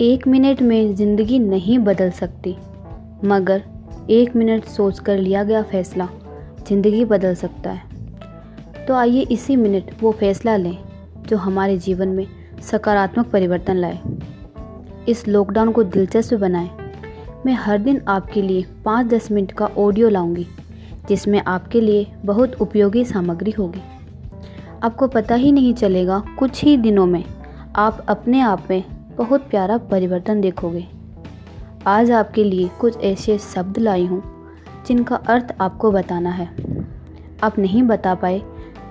एक मिनट में ज़िंदगी नहीं बदल सकती। मगर एक मिनट सोच कर लिया गया फैसला ज़िंदगी बदल सकता है। तो आइए इसी मिनट वो फैसला लें जो हमारे जीवन में सकारात्मक परिवर्तन लाए। इस लॉकडाउन को दिलचस्प बनाएँ। मैं हर दिन आपके लिए पाँच दस मिनट का ऑडियो लाऊँगी, जिसमें आपके लिए बहुत उपयोगी सामग्री होगी। आपको पता ही नहीं चलेगा, कुछ ही दिनों में आप अपने आप में बहुत प्यारा परिवर्तन देखोगे। आज आपके लिए कुछ ऐसे शब्द लाई हूँ, जिनका अर्थ आपको बताना है। आप नहीं बता पाए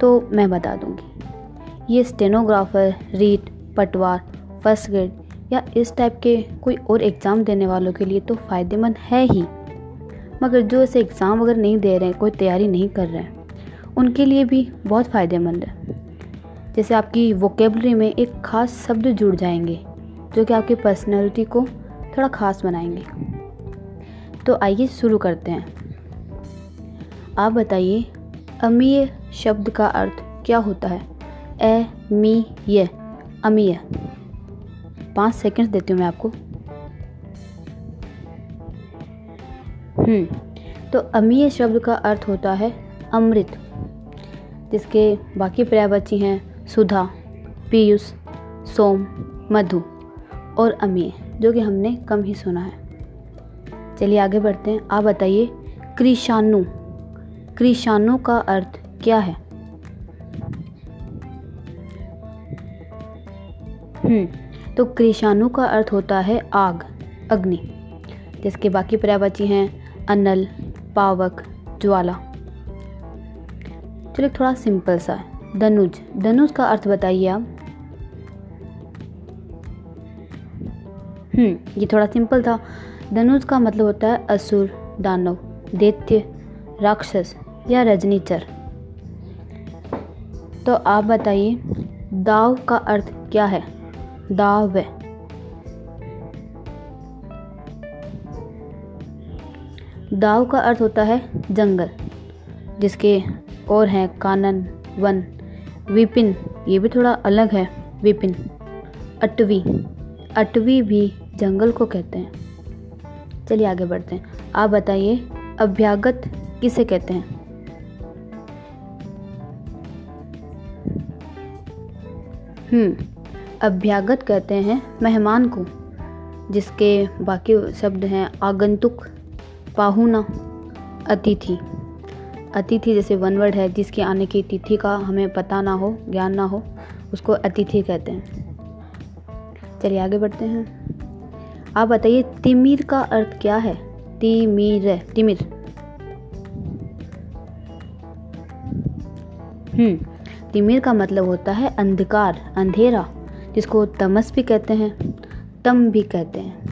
तो मैं बता दूँगी। ये स्टेनोग्राफर, रीट, पटवार, फ़र्स्ट ग्रेड या इस टाइप के कोई और एग्ज़ाम देने वालों के लिए तो फ़ायदेमंद है ही। मगर जो ऐसे एग्ज़ाम वगैरह नहीं दे रहे हैं, कोई तैयारी नहीं कर रहे हैं, उनके लिए भी बहुत फ़ायदेमंद है। जैसे आपकी वोकेबलरी में एक ख़ास शब्द जुड़ जाएँगे। जो कि आपकी पर्सनैलिटी को थोड़ा ख़ास बनाएँगे। तो आइए शुरू करते हैं। आप बताइए, अमीय शब्द का अर्थ क्या होता है? ए, मी, ये, अमीय। पाँच सेकंड्स देती हूँ मैं आपको। हम्म तो अमीय शब्द का अर्थ होता है अमृत, जिसके बाकी पर्यायवाची हैं सुधा, पीयूष, सोम, मधु। और अमीय जो कि हमने कम ही सुना है। चलिए आगे बढ़ते हैं। आप बताइए, कृषाणु कृषाणु का अर्थ क्या है? हम्म तो कृषाणु का अर्थ होता है आग, अग्नि। जिसके बाकी पर्यावाची हैं अनल पावक, ज्वाला। चलिए थोड़ा सिंपल सा धनुज धनुज का अर्थ बताइए आप। ये थोड़ा सिंपल था। धनुष का मतलब होता है असुर, दानव, दैत्य, राक्षस या रजनीचर। तो आप बताइए, दाव का अर्थ क्या है? दाव दाव का अर्थ होता है जंगल, जिसके और हैं कानन, वन, विपिन, ये भी थोड़ा अलग है, विपिन, अटवी। अटवी भी जंगल को कहते हैं। चलिए आगे बढ़ते हैं। आप बताइए, अभ्यागत किसे कहते हैं? हम्म अभ्यागत कहते हैं मेहमान को, जिसके बाकी शब्द हैं आगंतुक, पाहुना, अतिथि। अतिथि जैसे वन वर्ड है, जिसके आने की तिथि का हमें पता ना हो, ज्ञान ना हो, उसको अतिथि कहते हैं। चलिए आगे बढ़ते हैं। आप बताइए, तिमिर का अर्थ क्या है? तिमिर तिमिर। हम्म तिमिर का मतलब होता है अंधकार, अंधेरा, जिसको तमस भी कहते हैं, तम भी कहते हैं।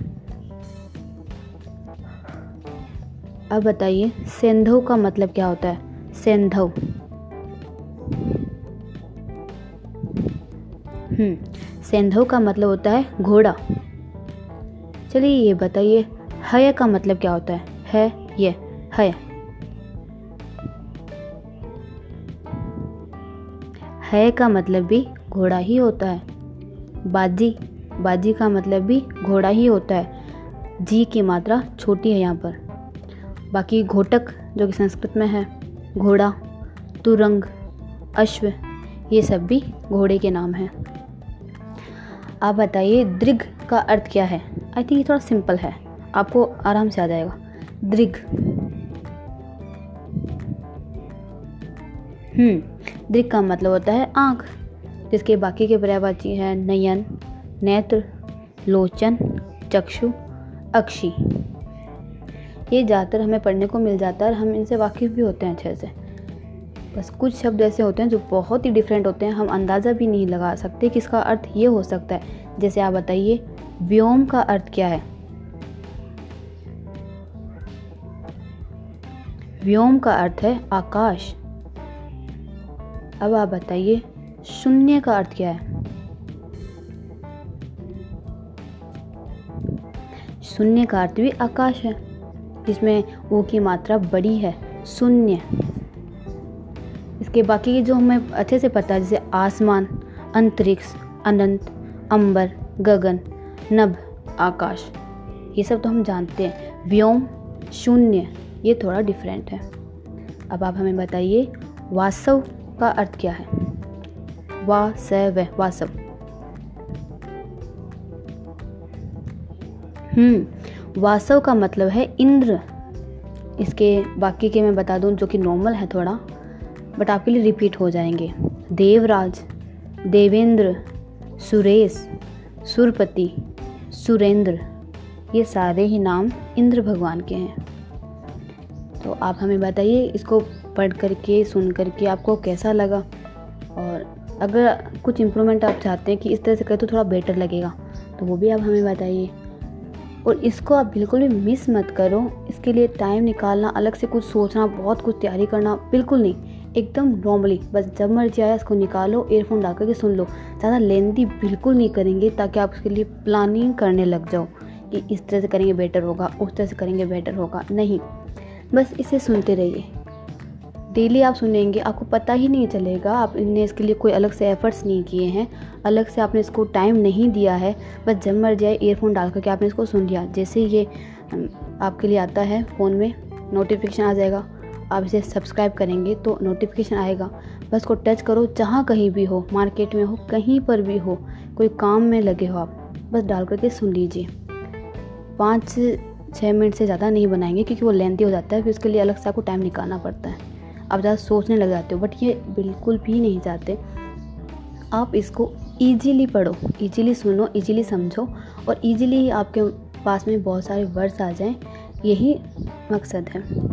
अब बताइए, सेंधव का मतलब क्या होता है? सेंधव। हम्म सेंधव का मतलब होता है घोड़ा। चलिए ये बताइए, हय का मतलब क्या होता है? है, ये, हय। है का मतलब भी घोड़ा ही होता है। बाजी बाजी का मतलब भी घोड़ा ही होता है। जी की मात्रा छोटी है यहाँ पर। बाकी घोटक, जो कि संस्कृत में है, घोड़ा, तुरंग, अश्व, ये सब भी घोड़े के नाम हैं। आप बताइए दृघ का अर्थ क्या है? आई थिंक ये थोड़ा सिंपल है। आपको आराम से आ जाएगा। दृघ हम्म दृघ का मतलब होता है आँख जिसके बाकी के पर्यावाची हैं नयन, नेत्र, लोचन, चक्षु, अक्षी। ये ज़्यादातर हमें पढ़ने को मिल जाता है और हम इनसे वाकिफ़ भी होते हैं अच्छे से। बस कुछ शब्द ऐसे होते हैं जो बहुत ही डिफरेंट होते हैं, हम अंदाज़ा भी नहीं लगा सकते कि इसका अर्थ ये हो सकता है। जैसे आप बताइए व्योम का अर्थ क्या है? व्योम का अर्थ है आकाश। अब आप बताइए, शून्य का अर्थ क्या है? शून्य का अर्थ भी आकाश है, जिसमें वो की मात्रा बड़ी है, शून्य। इसके बाकी जो हमें अच्छे से पता है, जैसे आसमान, अंतरिक्ष, अनंत, अंबर, गगन नभ, आकाश, ये सब तो हम जानते हैं। व्योम, शून्य, ये थोड़ा डिफरेंट है। अब आप हमें बताइए वास्तव का अर्थ क्या है? वा वासव वासव। हम्म वासव का मतलब है इंद्र। इसके बाकी के मैं बता दूँ जो कि नॉर्मल है थोड़ा बट आपके लिए रिपीट हो जाएँगे। देवराज, देवेंद्र, सुरेश। सुरपति, सुरेंद्र, ये सारे ही नाम इंद्र भगवान के हैं। तो आप हमें बताइए, इसको पढ़ करके, सुन करके आपको कैसा लगा? और अगर कुछ इम्प्रूवमेंट आप चाहते हैं कि इस तरह से करें तो थोड़ा बेटर लगेगा तो वो भी आप हमें बताइए। और इसको आप बिल्कुल भी मिस मत करो, इसके लिए टाइम निकालना, अलग से कुछ सोचना, बहुत कुछ तैयारी करना, बिल्कुल नहीं। एकदम नॉर्मली बस जब मर्ज़ी आया इसको निकालो एयरफोन डाल करके सुन लो। ज़्यादा लेंदी बिल्कुल नहीं करेंगे, ताकि आप उसके लिए प्लानिंग करने लग जाओ कि इस तरह से करेंगे बेटर होगा, उस तरह से करेंगे बेटर होगा। नहीं, बस इसे सुनते रहिए। डेली आप सुनेंगे, आपको पता ही नहीं चलेगा, आपने इसके लिए कोई अलग से एफर्ट्स नहीं किए हैं, अलग से आपने इसको टाइम नहीं दिया है। बस जब मर जाए ईयरफोन डाल करके आपने इसको सुन लिया। जैसे ये आपके लिए आता है फ़ोन में नोटिफिकेशन आ जाएगा। आप इसे सब्सक्राइब करेंगे तो नोटिफिकेशन आएगा। बस को टच करो जहाँ कहीं भी हो मार्केट में हो, कहीं पर भी हो, कोई काम में लगे हो आप, बस डाल करके सुन लीजिए। पाँच छः मिनट से ज़्यादा नहीं बनाएँगे क्योंकि वो लेंथी हो जाता है, फिर उसके लिए अलग से आपको टाइम निकालना पड़ता है। आप ज़्यादा सोचने लग जाते हो बट ये बिल्कुल भी नहीं चाहते। आप इसको ईजीली पढ़ो ईजीली सुनो ईजीली समझो और ईजीली आपके पास में बहुत सारे वर्ड्स आ जाएँ। यही मकसद है।